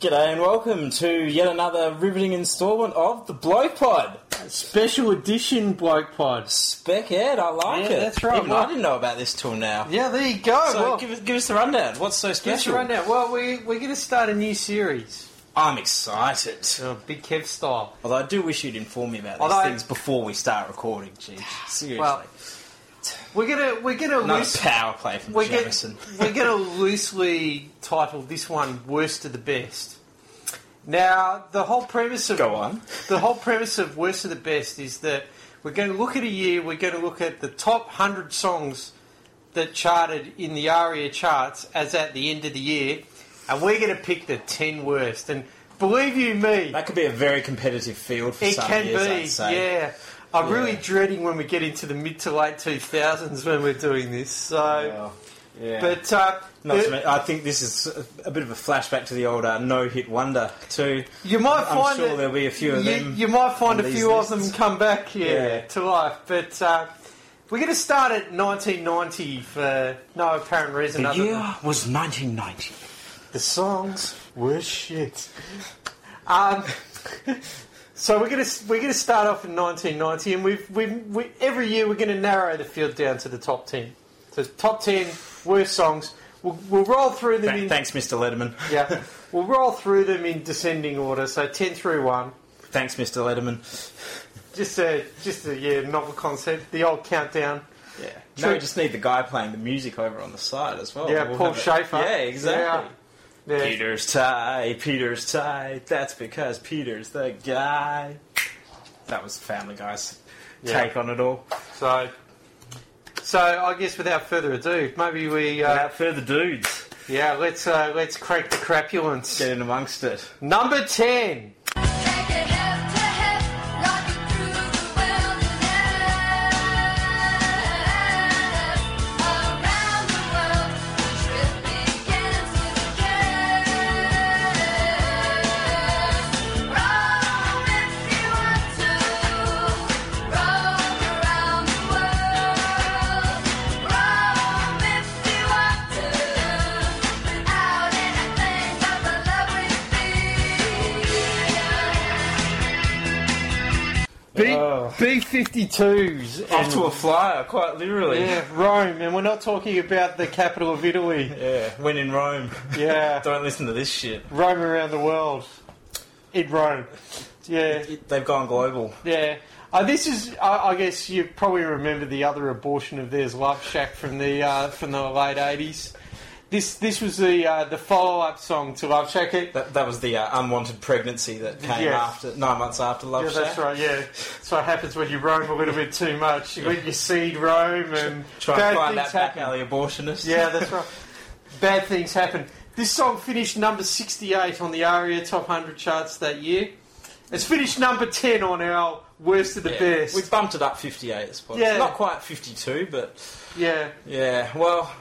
G'day and welcome to yet another riveting instalment of the Bloke Pod. Special edition bloke pod. Spec Ed, I like Yeah, it. that's right. Even I didn't know about this till now. Yeah, there you go. So well, give, us, give us the rundown. What's so give us special? a rundown. Well, we, we're going to start a new series. I'm excited. Uh, Big Kev style. Although I do wish you'd inform me about these Although- things before we start recording. Jeez, seriously. Well, We're gonna we're gonna Not loose, a power play from we're, gonna, we're gonna loosely title this one "Worst of the Best." Now, the whole premise of Go on. the whole premise of "Worst of the Best" is that we're going to look at a year. We're going to look at the top hundred songs that charted in the ARIA charts as at the end of the year, and we're going to pick the ten worst. And believe you me, That could be a very competitive field for it some can years, be. Yeah, I'm Yeah. really dreading when we get into the mid to late 2000s when we're doing this. So, Well, yeah. but uh, the- I think this is a, bit of a flashback to the old uh, no-hit wonder too. you might I'm find sure there'll be a few of you, them You might find a few of them come back yeah, Yeah. to life, but. Uh, we're going to start at 1990 for no apparent reason The other year than was 1990. the songs were shit. Um, so we're going to we're going to start off in 1990, and we've, we've we, every year we're going to narrow the field down to the top 10. So top 10 worst songs. We'll, we'll roll through them Th- in thanks, Mr. Letterman. yeah. We'll roll through them in descending order. So 10 through one. Thanks, Mr. Letterman. Just a just a yeah novel concept. The old countdown. Yeah. No, we just need the guy playing the music over on the side as well. Yeah, We'll Paul Shaffer. Yeah, exactly. Peter's tight, Peter's tight. That's because Peter's the guy. That was Family Guy's Yeah. take on it all. So so I guess without further ado, maybe we uh, Without further dudes, yeah let's uh, let's crank the crapulence. get in amongst it. Number ten. 52s. Off to a flyer, quite literally. Yeah, Roam, and we're not talking about the capital of Italy. Yeah, when in Rome. Yeah. Don't listen to this shit. Roam around the world. In Rome. Yeah. It, it, they've gone global. Yeah. Uh, this is, I, I, guess, you probably remember the other abortion of theirs, Love Shack, from the uh, from the late eighties. This this was the uh, the follow up song to Love Shack. It, That, that was the uh, unwanted pregnancy that came Yes. after nine months after Love yeah, Shack. that's right. Yeah, that's what happens when you roam a little bit too much. You let your seed roam and Try bad and find things that back happen. alley abortionist. Yeah, that's right. Bad things happen. This song finished number 68 on the ARIA Top 100 charts that year. It's finished number 10 on our Worst of the Yeah. Best. We've bumped it up 58 spots. Yeah. Not quite 52, but yeah. yeah. Well,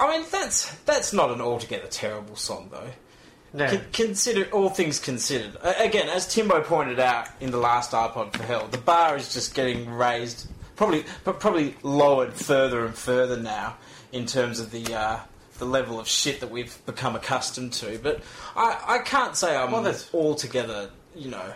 I mean that's that's not an altogether terrible song though. No. Con- consider all things considered. Uh, again, as Timbo pointed out in the last iPod for Hell, the bar is just getting raised, probably, but probably lowered further and further now in terms of the uh, the level of shit that we've become accustomed to. But I, I can't say I'm Well, that's- altogether, you know.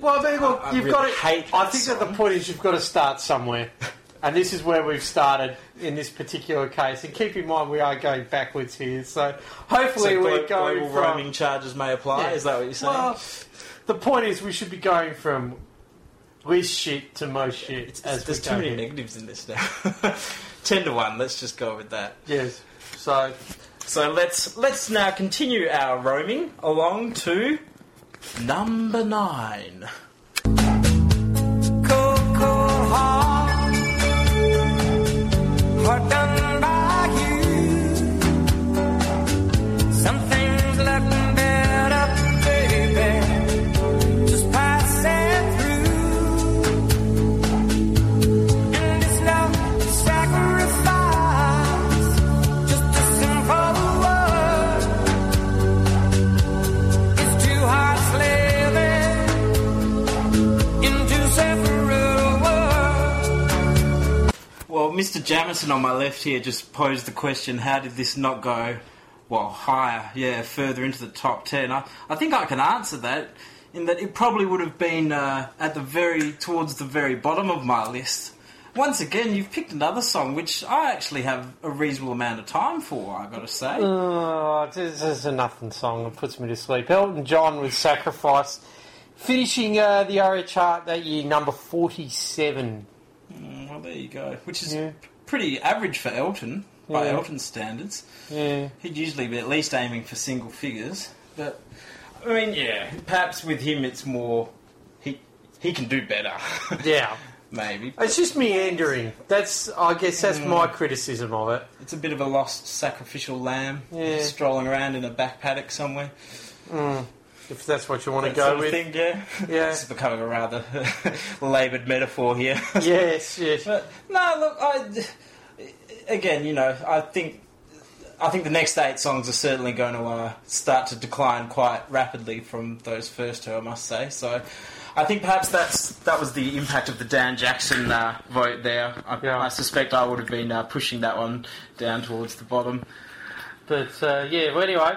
Well, I mean, look, I you've really got to. I think that the point is you've got to start somewhere, and this is where we've started in this particular case. And keep in mind, we are going backwards here, so hopefully So we're glo- going global from. roaming charges may apply. Yeah. Is that what you're saying? Well, the point is we should be going from least shit to most shit. It's- as there's too many here. negatives in this now. Ten to one. Let's just go with that. Yes. So So let's let's now continue our roaming along to number nine. cold, cold heart, Mr. Jamison on my left here just posed the question: How did this not go well, higher, yeah, further into the top ten. I, I think I can answer that in that it probably would have been uh, at the very towards the very bottom of my list. Once again, you've picked another song which I actually have a reasonable amount of time for. I got to say. Oh, this is a nothing song. It puts me to sleep. Elton John with Sacrifice, finishing uh, the ARIA chart that year, number 47. Mm, well, there you go. Which is Yeah. pretty average for Elton by Yeah. Elton standards. Yeah. He'd usually be at least aiming for single figures, but I mean, yeah, perhaps with him it's more he he can do better. Yeah. maybe. It's just meandering. That's, I guess, that's Mm. my criticism of it. It's a bit of a lost sacrificial lamb Yeah. strolling around in a back paddock somewhere. If that's what you want to go sort of with. thing, yeah. Yeah. This is becoming a rather laboured metaphor here. Yes, yes. But no, look, I again, you know, I think I think the next eight songs are certainly going to uh, start to decline quite rapidly from those first two. I must say. So, I think perhaps that's that was the impact of the Dan Jackson uh, vote there. I, Yeah. I suspect I would have been uh, pushing that one down towards the bottom. But, uh, yeah, well, anyway,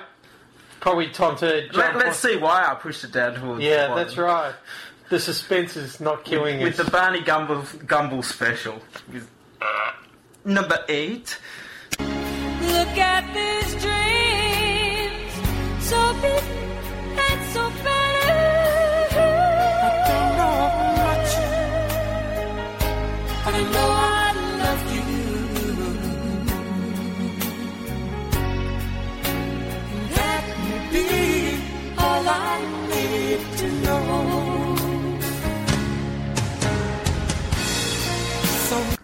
probably time to jump Let, on- us see why I pushed it down towards. the Yeah, bottom. that's right. The suspense is not killing with, with the Barney Gumble Gumble special. With, uh, number eight. Look at these dreams, so big and so better. Don't know much, but I know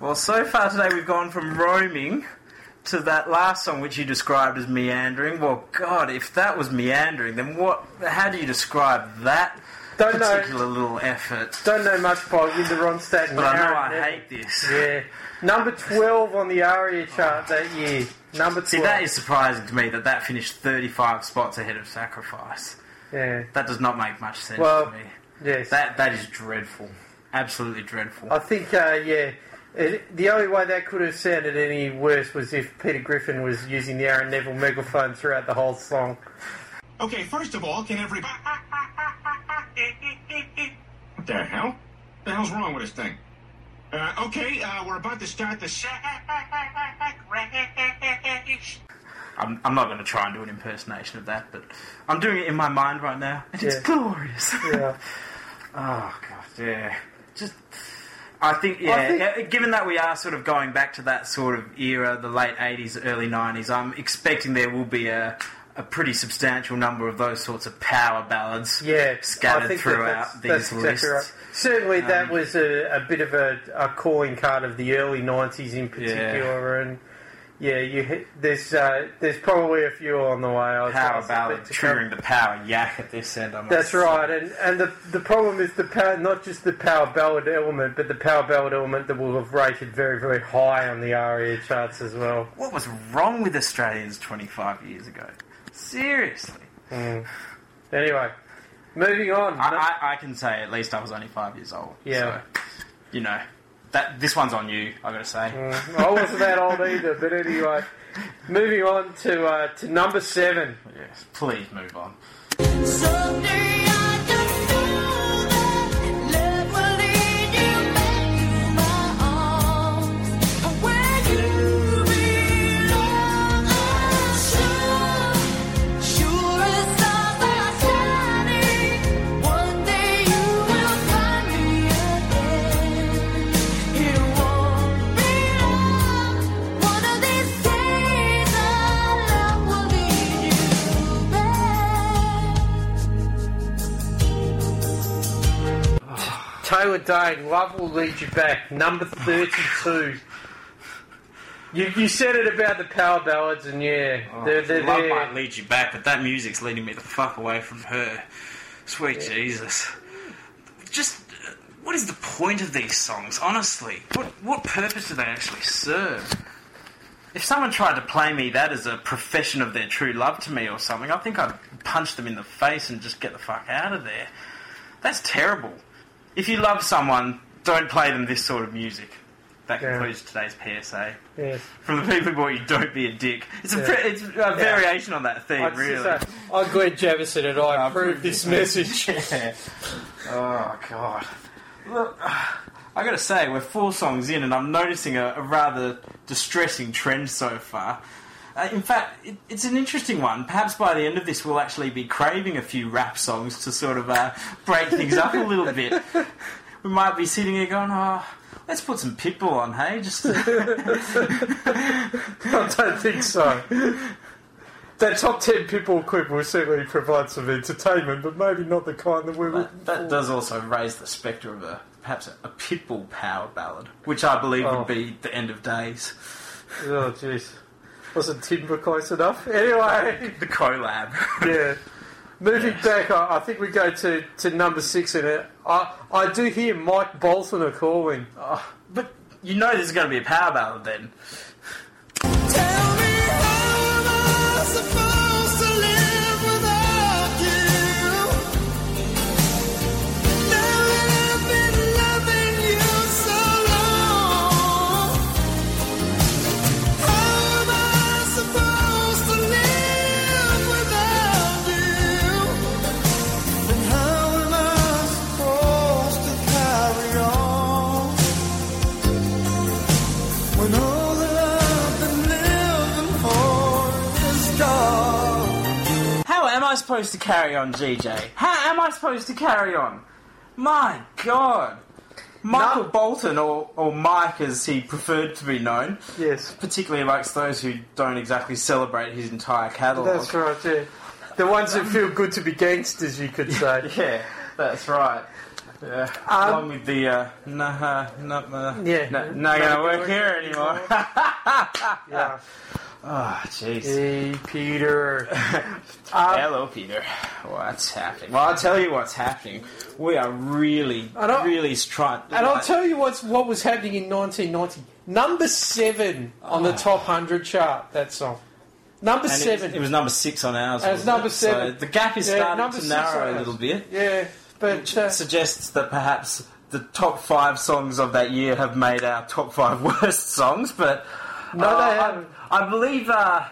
Well, so far today we've gone from roaming to that last song which you described as meandering. Well, God, if that was meandering, then what? How do you describe that Don't know. particular little effort? Don't know much by Linda Ronstadt. But I know I hate this. Yeah. Number 12 on the ARIA chart that year. Number 12. See, that is surprising to me that that finished 35 spots ahead of Sacrifice. Yeah. That does not make much sense Well, to me. Yes. That that is dreadful. Absolutely dreadful. I think, uh, yeah. It, the only way that could have sounded any worse was if Peter Griffin was using the Aaron Neville megaphone throughout the whole song. Okay, first of all, can everybody. What the hell? the hell's wrong with this thing? Uh, okay, uh, we're about to start the sack. I'm, I'm not going to try and do an impersonation of that, but I'm doing it in my mind right now, and it's glorious. Yeah. Oh god, yeah. Just, I think, yeah. I think- yeah, Given that we are sort of going back to that sort of era, the late '80s, early '90s, I'm expecting there will be a, a pretty substantial number of those sorts of power ballads. Yeah, Scattered throughout that these that's, that's exactly lists. right. Certainly, that Um, was a, a bit of a, a calling card of the early '90s in particular, and yeah, you hit, there's uh, there's probably a few on the way. I Power ballad, triggering the power yak at this end. I must That's right, and and the the problem is the power, not just the power ballad element, but the power ballad element that will have rated very very high on the ARIA charts as well. What was wrong with Australians 25 years ago? Seriously. Anyway, moving on. I, I, I can say at least I was only five years old. Yeah. So, you know, that this one's on you. I got to say. I wasn't that old either, but anyway, moving on to uh, to number seven. Yes. Please move on. Someday Dayne, Love Will Lead You Back, number 32. You, you said it about the power ballads, and yeah, oh, they're, they're Love might lead you back, but that music's leading me the fuck away from her. Sweet Jesus. Just, what is the point of these songs, honestly? What, what purpose do they actually serve? If someone tried to play me that as a profession of their true love to me or something, I think I'd punch them in the face and just get the fuck out of there. That's terrible. If you love someone, don't play them this sort of music. that Yeah. concludes today's PSA. Yes. From the people who bought you don't be a dick. It's a Yeah. pre- it's a variation on that theme, I'd really. say, I'm Glenn Jamison and I approve this message. Oh god. Look, I gotta say, we're four songs in, and I'm noticing a, a rather distressing trend so far. Uh, in fact, it, it's an interesting one. Perhaps by the end of this, we'll actually be craving a few rap songs to sort of uh, break things up a little bit. We might be sitting here going, "Oh, let's put some Pitbull on, hey?" Just I don't think so. That top 10 Pitbull clip will certainly provide some entertainment, but maybe not the kind that we're That, that does also raise the spectre of a perhaps a, a pitbull power ballad, which I believe Oh. would be the end of days. Oh, jeez. Wasn't Timber close enough? Anyway, The collab. yeah. Moving back, I, I think we go to, to number six in it. I, I do hear Mike Bolton are calling. Oh, but you know there's going to be a power ballad then. Supposed to carry on, GJ? How am I supposed to carry on? My God. Michael No. Bolton, or, or Mike as he preferred to be known, Yes. particularly amongst those who don't exactly celebrate his entire catalogue. That's right, yeah. The ones that feel good to be gangsters, you could say. Yeah, that's right. Yeah. Um, Along with the, uh, nah, nah, nah, Yeah. nah, not gonna work here anymore. Yeah. Oh, jeez. Hey, Peter. Uh, Hello, Peter. What's happening? Well, I'll tell you what's happening. We are really, really trying. And I'll tell you what's what was happening in 1990. Number seven on the ah. top hundred chart. That song. Number And it was, seven. it was number six on ours. It was number it? So seven. the gap is Yeah, starting to narrow a little bit. yeah, but uh, Suggests that perhaps the top five songs of that year have made our top five worst songs, but No, they I- haven't. I, believe uh,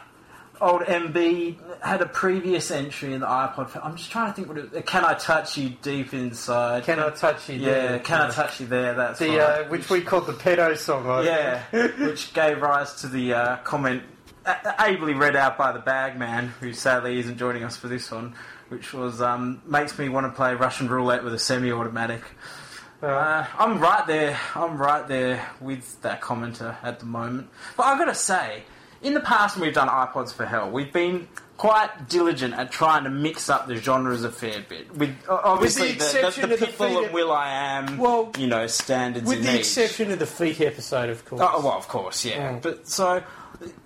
old MB had a previous entry in the iPod. I'm just trying to think what it. Can I touch you deep inside? can I touch you? There? Yeah, there? can I touch you there? That's The uh, which we called the pedo song. I Yeah, which gave rise to the uh, comment ably read out by the Bagman, who sadly isn't joining us for this one, which was um, makes me want to play Russian roulette with a semi-automatic. Uh, I'm right there. I'm right there with that commenter at the moment. But I've got to say, in the past when we've done iPods for Hell, we've been quite diligent at trying to mix up the genres a fair bit. With uh, obviously the, the, exception the, of the Pitbull Feet- and will.i.am, Well, you know, standards With the each. exception of the feet episode, of course. Oh, well, of course, yeah. Mm. But so,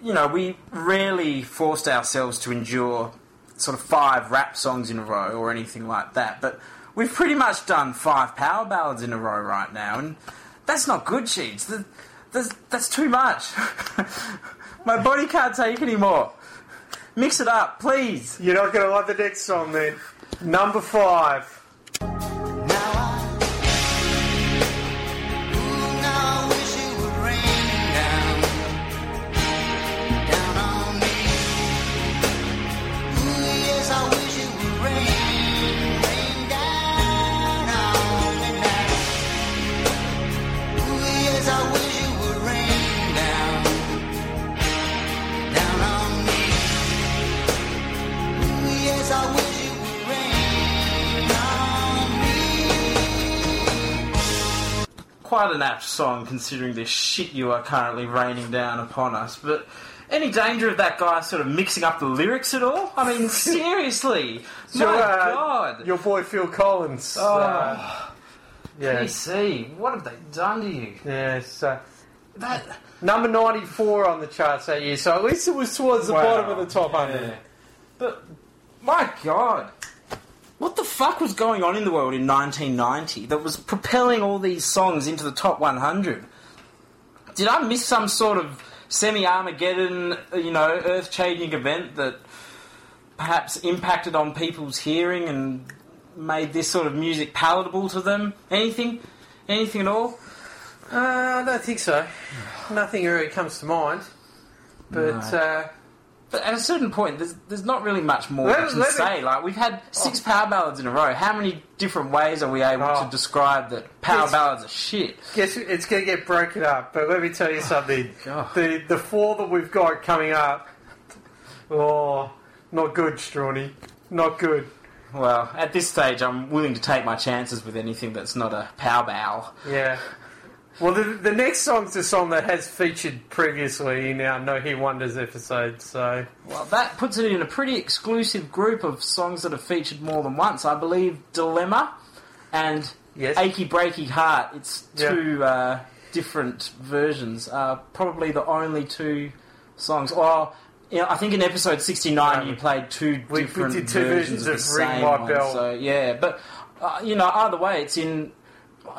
you know, we rarely forced ourselves to endure sort of five rap songs in a row or anything like that. But we've pretty much done five power ballads in a row right now, and that's not good, Sheets. That- That's, that's too much. My body can't take any more. Mix it up, please. You're not going to like the next song then. Number five. Quite an apt song considering the shit you are currently raining down upon us. But any danger of that guy sort of mixing up the lyrics at all? I mean, seriously. My So, uh, God. Your boy Phil Collins. Oh. Uh, yeah. PC, what have they done to you? Yes. Uh, That. number 94 on the charts that year, so at least it was towards the Wow. bottom of the top 100. Yeah. But, my God. What the fuck was going on in the world in 1990 that was propelling all these songs into the top 100? Did I miss some sort of semi Armageddon, you know, earth changing event that perhaps impacted on people's hearing and made this sort of music palatable to them? Anything? Anything at all? Uh, I don't think so. Nothing really comes to mind. But No. uh, But at a certain point, there's there's not really much more Let- we can let me- say. Like we've had six oh. power ballads in a row. How many different ways are we able Oh. to describe that power ballads are shit? guess it's going to get broken up. But let me tell you something. The the four that we've got coming up. Oh, not good, Strawny. Not good. Well, at this stage, I'm willing to take my chances with anything that's not a power ballad. Yeah. Well, the, the next song's a song that has featured previously in our No He Wonders episode, so. Well, that puts it in a pretty exclusive group of songs that have featured more than once. I believe Dilemma and Yes. Achy Breaky Heart. It's Yeah. two uh, different versions. Uh, probably the only two songs. Well, you know, I think in episode 69 Um, you played two we different did two versions the of same Ring My one. Bell. So, yeah, but, uh, you know, either way, it's in...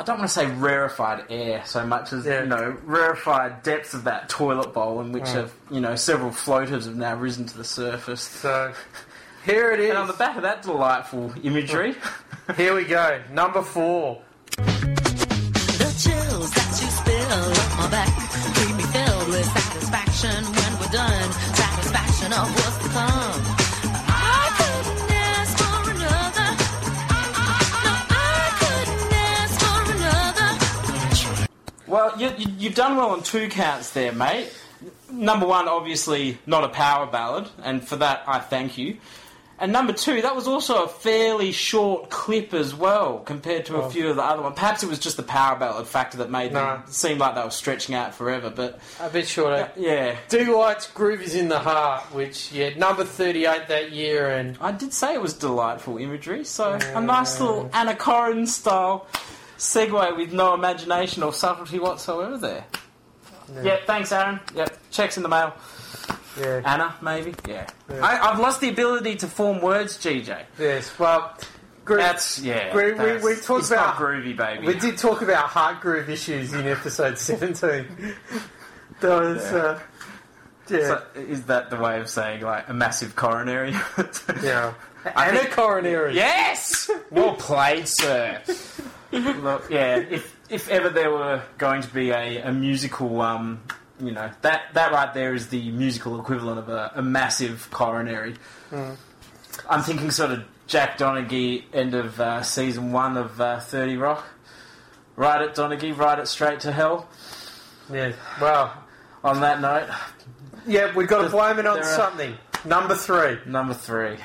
I don't want to say rarefied air so much as Yeah. you know rarefied depths of that toilet bowl in which Mm. have you know several floaters have now risen to the surface. So, here it is. And on the back of that delightful imagery, Here we go. Number four. The chills that you spill up my back keep me filled with satisfaction when we're done. Satisfaction of what's well, you, you, you've done well on two counts there, mate. Number one, obviously not a power ballad, and for that I thank you. And number two, that was also a fairly short clip as well compared to a few of the other ones. Perhaps it was just the power ballad factor that made No. them seem like they were stretching out forever. But A bit shorter. yeah, Deee-Lite's Groove is in the Heart, which, yeah, number 38 that year, and I did say it was delightful imagery, so a nice little Anna Corrin style segue with no imagination or subtlety whatsoever there. Yep, thanks, Aaron. Yep, checks in the mail. yeah. Anna, maybe? Yeah. I, I've lost the ability to form words, GJ. Yes, well, Groove. That's, yeah. We- we- that's- we talked it's about- groovy, baby. We did talk about heart groove issues in episode 17. That was, uh, yeah. So, is that the way of saying, like, a massive coronary? yeah. I And a coronary. Yes! Well played, sir. Look, yeah, if if ever there were going to be a, a musical, um, you know, that that right there is the musical equivalent of a, a massive coronary. I'm thinking sort of Jack Donaghy, end of uh, season one of uh, 30 Rock. Ride it, Donaghy, ride it straight to hell. Yeah. Well, On that note, yeah, we've got to blame it on something. Number three. number three.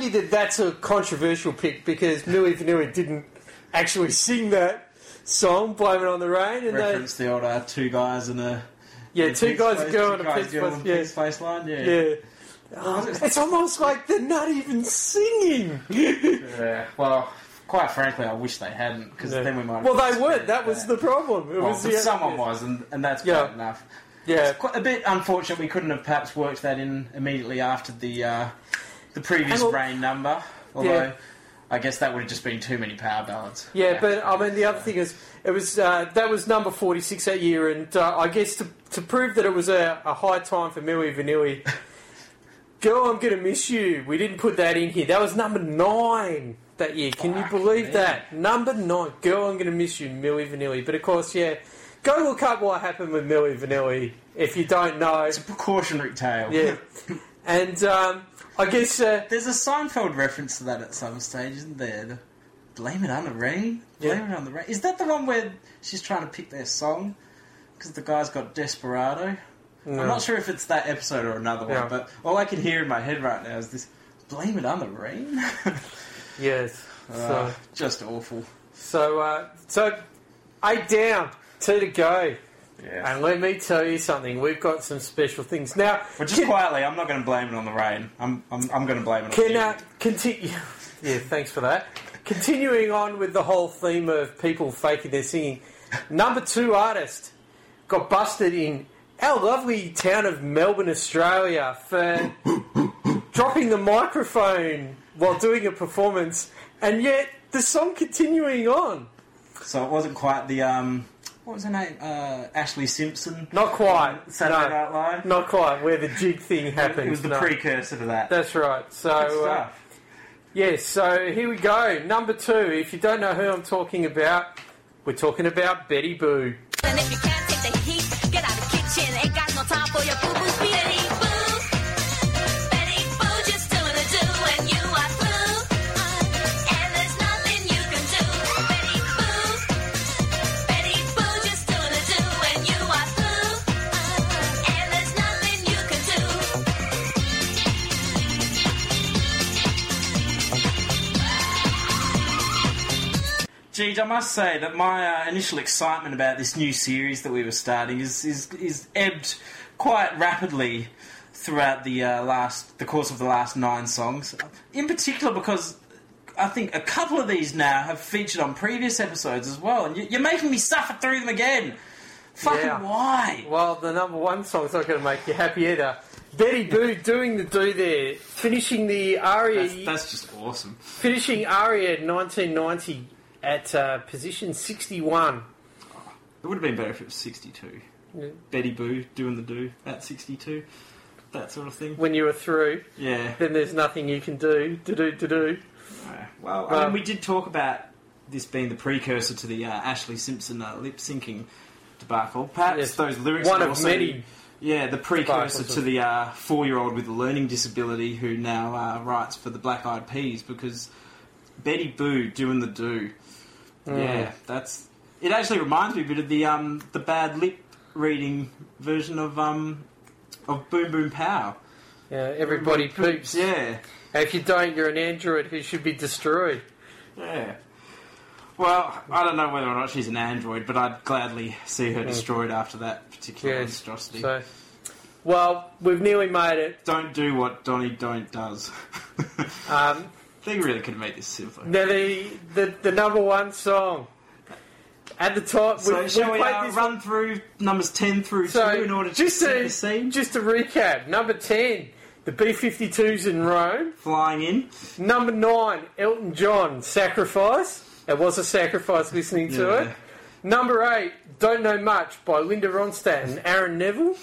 You argue that that's a controversial pick because Milli Vanilli didn't actually sing that song, Blame It on the Rain. And they, Reference the old uh, two guys and a. yeah, two guys, a girl, and a guys, pitch girl and a yeah. pig's face line, Yeah. Oh, it's almost like they're not even singing. Yeah, well, quite frankly, I wish they hadn't, because then we might. well, they weren't. That was the problem. It Well, was the, someone was, and, and that's Yeah. bad enough. Yeah. Quite a bit unfortunate we couldn't have perhaps worked that in immediately after the uh, the previous well- rain number. Although, Yeah. I guess that would have just been too many power ballads. Yeah, but I mean, the other thing is, it was uh, that was number forty six that year, and uh, I guess to, to prove that it was a, a high time for Milli Vanilli, "Girl, I'm Gonna Miss You." We didn't put that in here. That was number nine that year. Can you believe me. that? Number nine, "Girl, I'm Gonna Miss You," Milli Vanilli. But of course, yeah, go look up what happened with Milli Vanilli if you don't know. It's a precautionary tale. Yeah, and um, I guess uh, There's a Seinfeld reference to that at some stage, isn't there? The, Blame it on the rain. Blame Yeah. it on the rain. Is that the one where she's trying to pick their song because the guy's got Desperado? I'm not sure if it's that episode or another one, Yeah. but all I can hear in my head right now is this: "Blame it on the rain." yes. So. Ah, just awful. So, uh, so eight down, two to go. Yeah. And let me tell you something, we've got some special things. Now, But just can, quietly, I'm not going to blame it on the rain. I'm, I'm, I'm going to blame it on can you. uh, continue. Yeah, thanks for that. Continuing on with the whole theme of people faking their singing, number two artist got busted in our lovely town of Melbourne, Australia, for dropping the microphone while doing a performance, and yet the song continuing on. So it wasn't quite the um, what was her name? Uh, Ashlee Simpson. Not quite. Saturday no, Night Live. Not quite. Where the jig thing happened. It was the No. precursor to that. That's right. So, Good uh, yes, so here we go. Number two. If you don't know who I'm talking about, we're talking about Betty Boo. I must say that my uh, initial excitement about this new series that we were starting is is, is ebbed quite rapidly throughout the uh, last the course of the last nine songs. In particular, because I think a couple of these now have featured on previous episodes as well, and you- you're making me suffer through them again. Fucking Yeah. why? Well, the number one song's not going to make you happy either. Betty Boo doing the do there, finishing the aria, That's, that's just awesome. finishing aria 1990 at uh, position 61. It would have been better if it was 62. Betty Boo doing the do at 62. That sort of thing. When you were through, Yeah. then there's nothing you can do. To do to do. Well, I mean, we did talk about this being the precursor to the uh, Ashlee Simpson uh, lip syncing debacle. Perhaps Yes. those lyrics One of also, many Yeah, the precursor to the uh, four-year-old with a learning disability who now uh, writes for the Black Eyed Peas because Betty Boo doing the do. Hmm. Yeah, that's. It actually reminds me a bit of the um, the bad lip reading version of um, of Boom Boom Pow. Yeah, everybody poops. Yeah. If you don't, you're an android who should be destroyed. Yeah. Well, I don't know whether or not she's an android, but I'd gladly see her destroyed after that particular Yes. monstrosity. So, well, we've nearly made it. Don't do what Donny Don't does. Um, they really could have made this simpler. now the, the the number one song at the top. So we, shall we played uh, this run through numbers 10 through So 2 in order to just set to the just to recap, number ten, the B-52s in Roam. Flying in. Number nine, Elton John, Sacrifice. It was a sacrifice listening to Yeah. it. Number eight, Don't Know Much by Linda Ronstadt and Aaron Neville.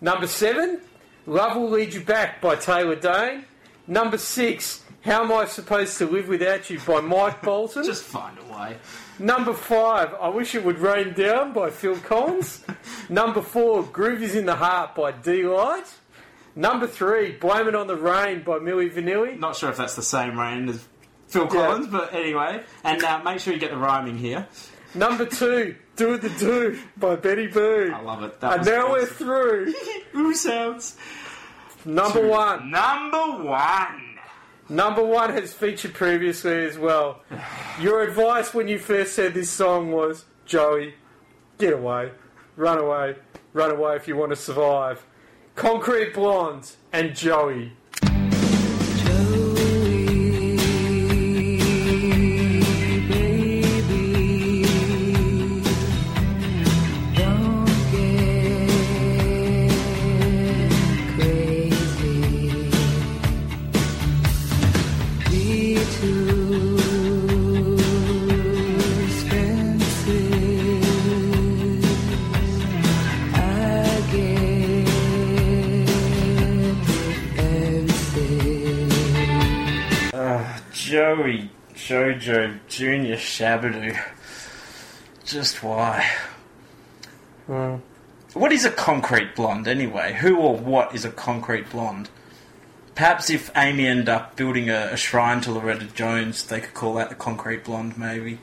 Number seven, Love Will Lead You Back by Taylor Dayne. Number six, How Am I Supposed to Live Without You by Mike Bolton. Just find a way. Number five, I Wish It Would Rain Down by Phil Collins. Number four, Groove is in the Heart by Deee-Lite. Number three, Blame It on the Rain by Milli Vanilli. Not sure if that's the same rain as Phil Collins, but anyway. And uh, make sure you get the rhyming here. Number two, Do the Do by Betty Boo. I love it. That And now we're through. Ooh sounds. Number one. Number one. Number one has featured previously as well. Your advice when you first said this song was, Joey, get away. Run away. Run away if you want to survive. Concrete Blondes and Joey. Joey Jojo Junior Shabadoo. Just why? Hmm. What is a concrete blonde anyway? Who or what is a concrete blonde? Perhaps if Amy ended up building a, a shrine to Loretta Jones, they could call that the concrete blonde, maybe.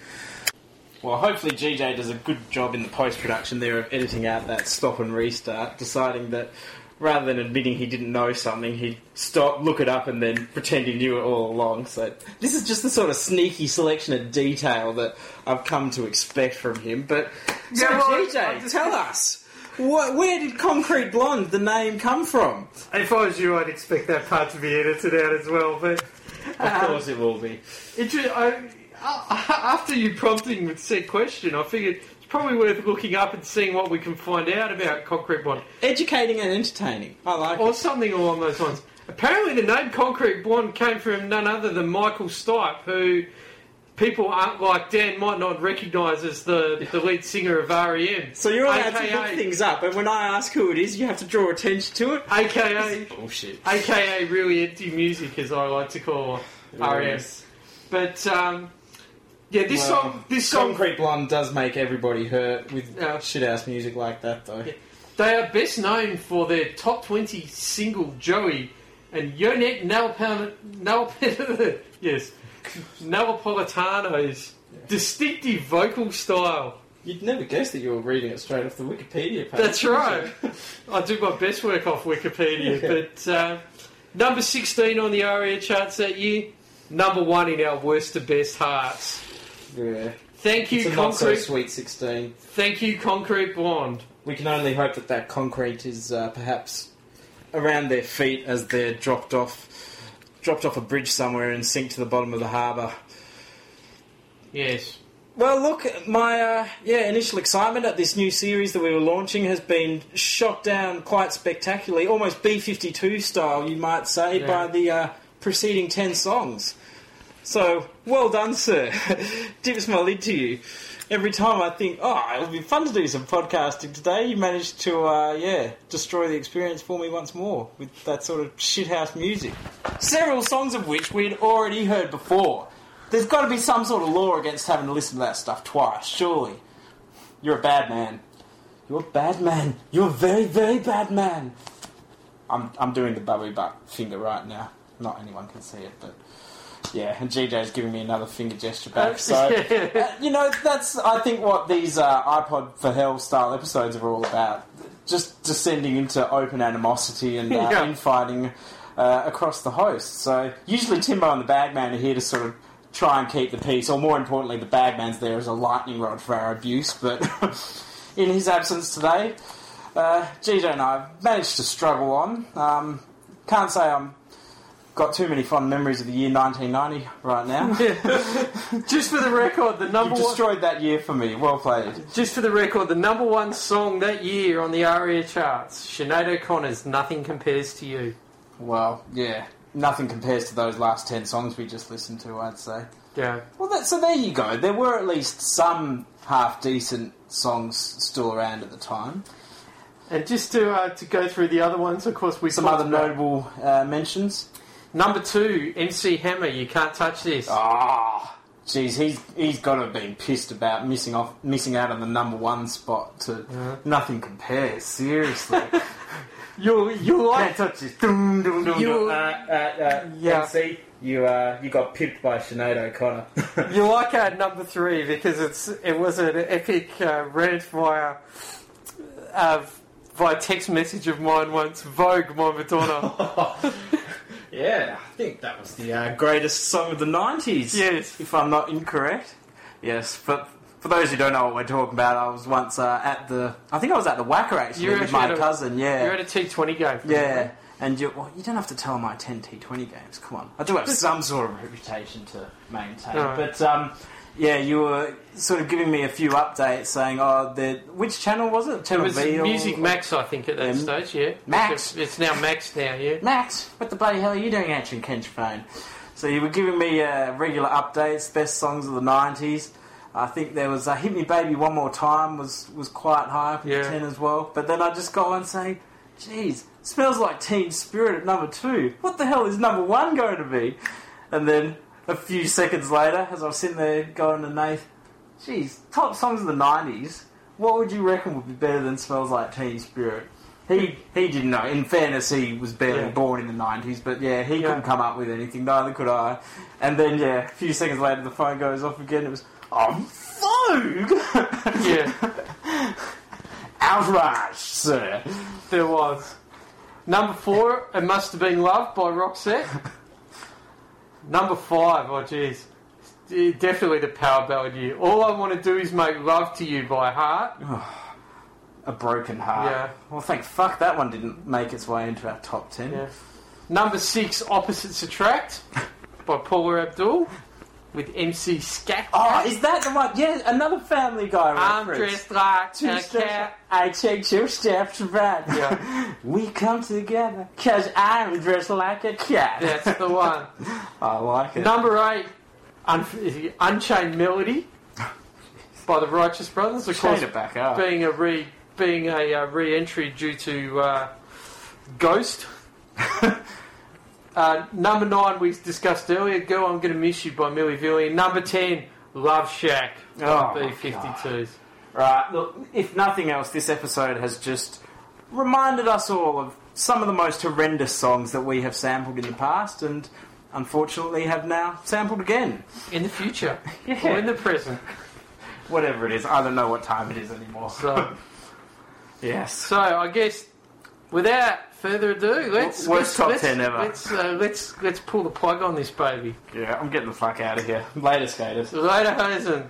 Well, hopefully GJ does a good job in the post production there of editing out that stop and restart, deciding that rather than admitting he didn't know something, he'd stop, look it up, and then pretend he knew it all along. So this is just the sort of sneaky selection of detail that I've come to expect from him. But so Yeah, well, GJ, I just- tell us. What, where did Concrete Blonde, the name, come from? If I was you, I'd expect that part to be edited out as well. But Of um, course it will be. Inter- I, after you prompting with said question, I figured probably worth looking up and seeing what we can find out about Concrete Blonde. Educating and entertaining. I like Or it. something along those lines. Apparently, the name Concrete Blonde came from none other than Michael Stipe, who people aren't like Dan might not recognise as the, the lead singer of REM. So you're allowed to look things up, and when I ask who it is, you have to draw attention to it. AKA, Bullshit. AKA really empty music, as I like to call REM. But um, yeah, this Well, song, this song, Concrete Blonde does make everybody hurt with Yeah. shit ass music like that, though. Yeah. They are best known for their top 20 single Joey and Johnette Nalpan, Nalpan, yes, Napolitano's distinctive vocal style. You'd never guess that you were reading it straight off the Wikipedia page. That's right. I do my best work off Wikipedia, but uh, number 16 on the ARIA charts that year, number one in our worst to best hearts. Yeah. Thank you, It's a not so Concrete. sweet 16. Thank you, Concrete Blonde. We can only hope that that concrete is uh, perhaps around their feet as they're dropped off, dropped off a bridge somewhere and sink to the bottom of the harbour. Yes. Well, look, my uh, yeah initial excitement at this new series that we were launching has been shot down quite spectacularly, almost B52 style, you might say, Yeah. by the uh, preceding ten songs. So, well done, sir. Tips my lid to you. Every time I think, oh, it'll be fun to do some podcasting today, you managed to, uh, yeah, destroy the experience for me once more with that sort of shithouse music. Several songs of which we'd already heard before. There's got to be some sort of law against having to listen to that stuff twice, surely. You're a bad man. You're a bad man. You're a very, very bad man. I'm, I'm doing the Bubby Butt finger right now. Not anyone can see it, but yeah. And GJ's giving me another finger gesture back. So uh, you know, that's I think what these uh, iPod for Hell style episodes are all about. Just descending into open animosity and uh, Yeah. infighting uh, across the host. So usually Timbo and the Bagman are here to sort of try and keep the peace, or more importantly, the Bagman's there as a lightning rod for our abuse. But in his absence today, uh, GJ and I have managed to struggle on. Um, can't say I'm got too many fond memories of the year 1990 right now. Just for the record, the number You one. destroyed that year for me. Well played. Just for the record, the number one song that year on the ARIA charts, Sinead O'Connor's "Nothing Compares to You." Well, yeah. Nothing compares to those last 10 songs we just listened to, I'd say. Yeah, Well, that, so there you go. There were at least some half decent songs still around at the time. and just to uh, to go through the other ones, of course, we Some other notable uh, mentions. Number two, MC Hammer, "You Can't Touch This." Ah, jeez, he's he's got to have been pissed about missing off, missing out on the number one spot. To nothing compares. Seriously, You you like can't touch this. Dum, dum, dum, You- Uh, uh, uh, Yeah. MC, you uh, you got pipped by Sinead O'Connor. you like our number three because it's it was an epic uh, rant via uh, via text message of mine once. Vogue, my Madonna. Yeah, I think that was the uh, greatest song of the 90s. Yes. If I'm not incorrect. Yes, but for those who don't know what we're talking about, I was once uh, at the. I think I was at the WACA actually You were with actually my at a- cousin, yeah. You're at a T20 game. yeah. And you, well, you don't have to tell my 10 T20 games. Come on, I do have some sort of reputation to maintain. Alright. But um, yeah, you were sort of giving me a few updates, saying, "Oh, the which channel was it? It was V or- Music Max, I think, at that Yeah, stage. Yeah, Max. It's, it's now Max now. Yeah. Max, what the bloody hell are you doing answering Ken's phone? So you were giving me uh, regular updates, best songs of the '90s. I think there was uh, "Hit Me Baby One More Time" was was quite high up in Yeah. the ten as well. But then I just got on saying, "Geez, smells like Teen Spirit at number two. What the hell is number one going to be?" And then a few seconds later, as I was sitting there going to Nath, "Geez, top songs of the '90s. What would you reckon would be better than "Smells Like Teen Spirit"?" He he didn't know. In fairness, he was barely Yeah. born in the nineties, but yeah, he Yeah. couldn't come up with anything. Neither could I. And then yeah, a few seconds later, the phone goes off again. It was oh Moog! Yeah, Outrage, sir. there was. Number four, It Must Have Been Love by Roxette. Number five, oh jeez. Definitely the power ballad year. All I want to do is make love to you by heart. A broken heart. Yeah. Well, thank fuck that one didn't make its way into our top ten. Yeah. Number six, Opposites Attract by Paula Abdul with MC Scat. Oh, is that the one? Yeah, another Family Guy I'm reference. dressed like Two a steps- cat. I take two steps back. Yeah. we come together because I'm dressed like a cat. That's the one. I like it. Number eight, Un- Unchained Melody by the Righteous Brothers. Of Chain course, it back up. being a re being a uh, re-entry due to uh, Ghost. Uh, number nine we discussed earlier. Girl, I'm gonna miss you by Milli Vanilli. Number ten, Love Shack Oh, by my B52s. Right, look, if nothing else, this episode has just reminded us all of some of the most horrendous songs that we have sampled in the past and unfortunately have now sampled again. In the future Yeah. or in the present. Whatever it is, I don't know what time it is anymore. So, yes. so I guess without further ado, let's Worst let's, top let's, 10 ever. Let's uh, let's let's pull the plug on this baby. Yeah, I'm getting the fuck out of here. Later, skaters. Later, Hosen.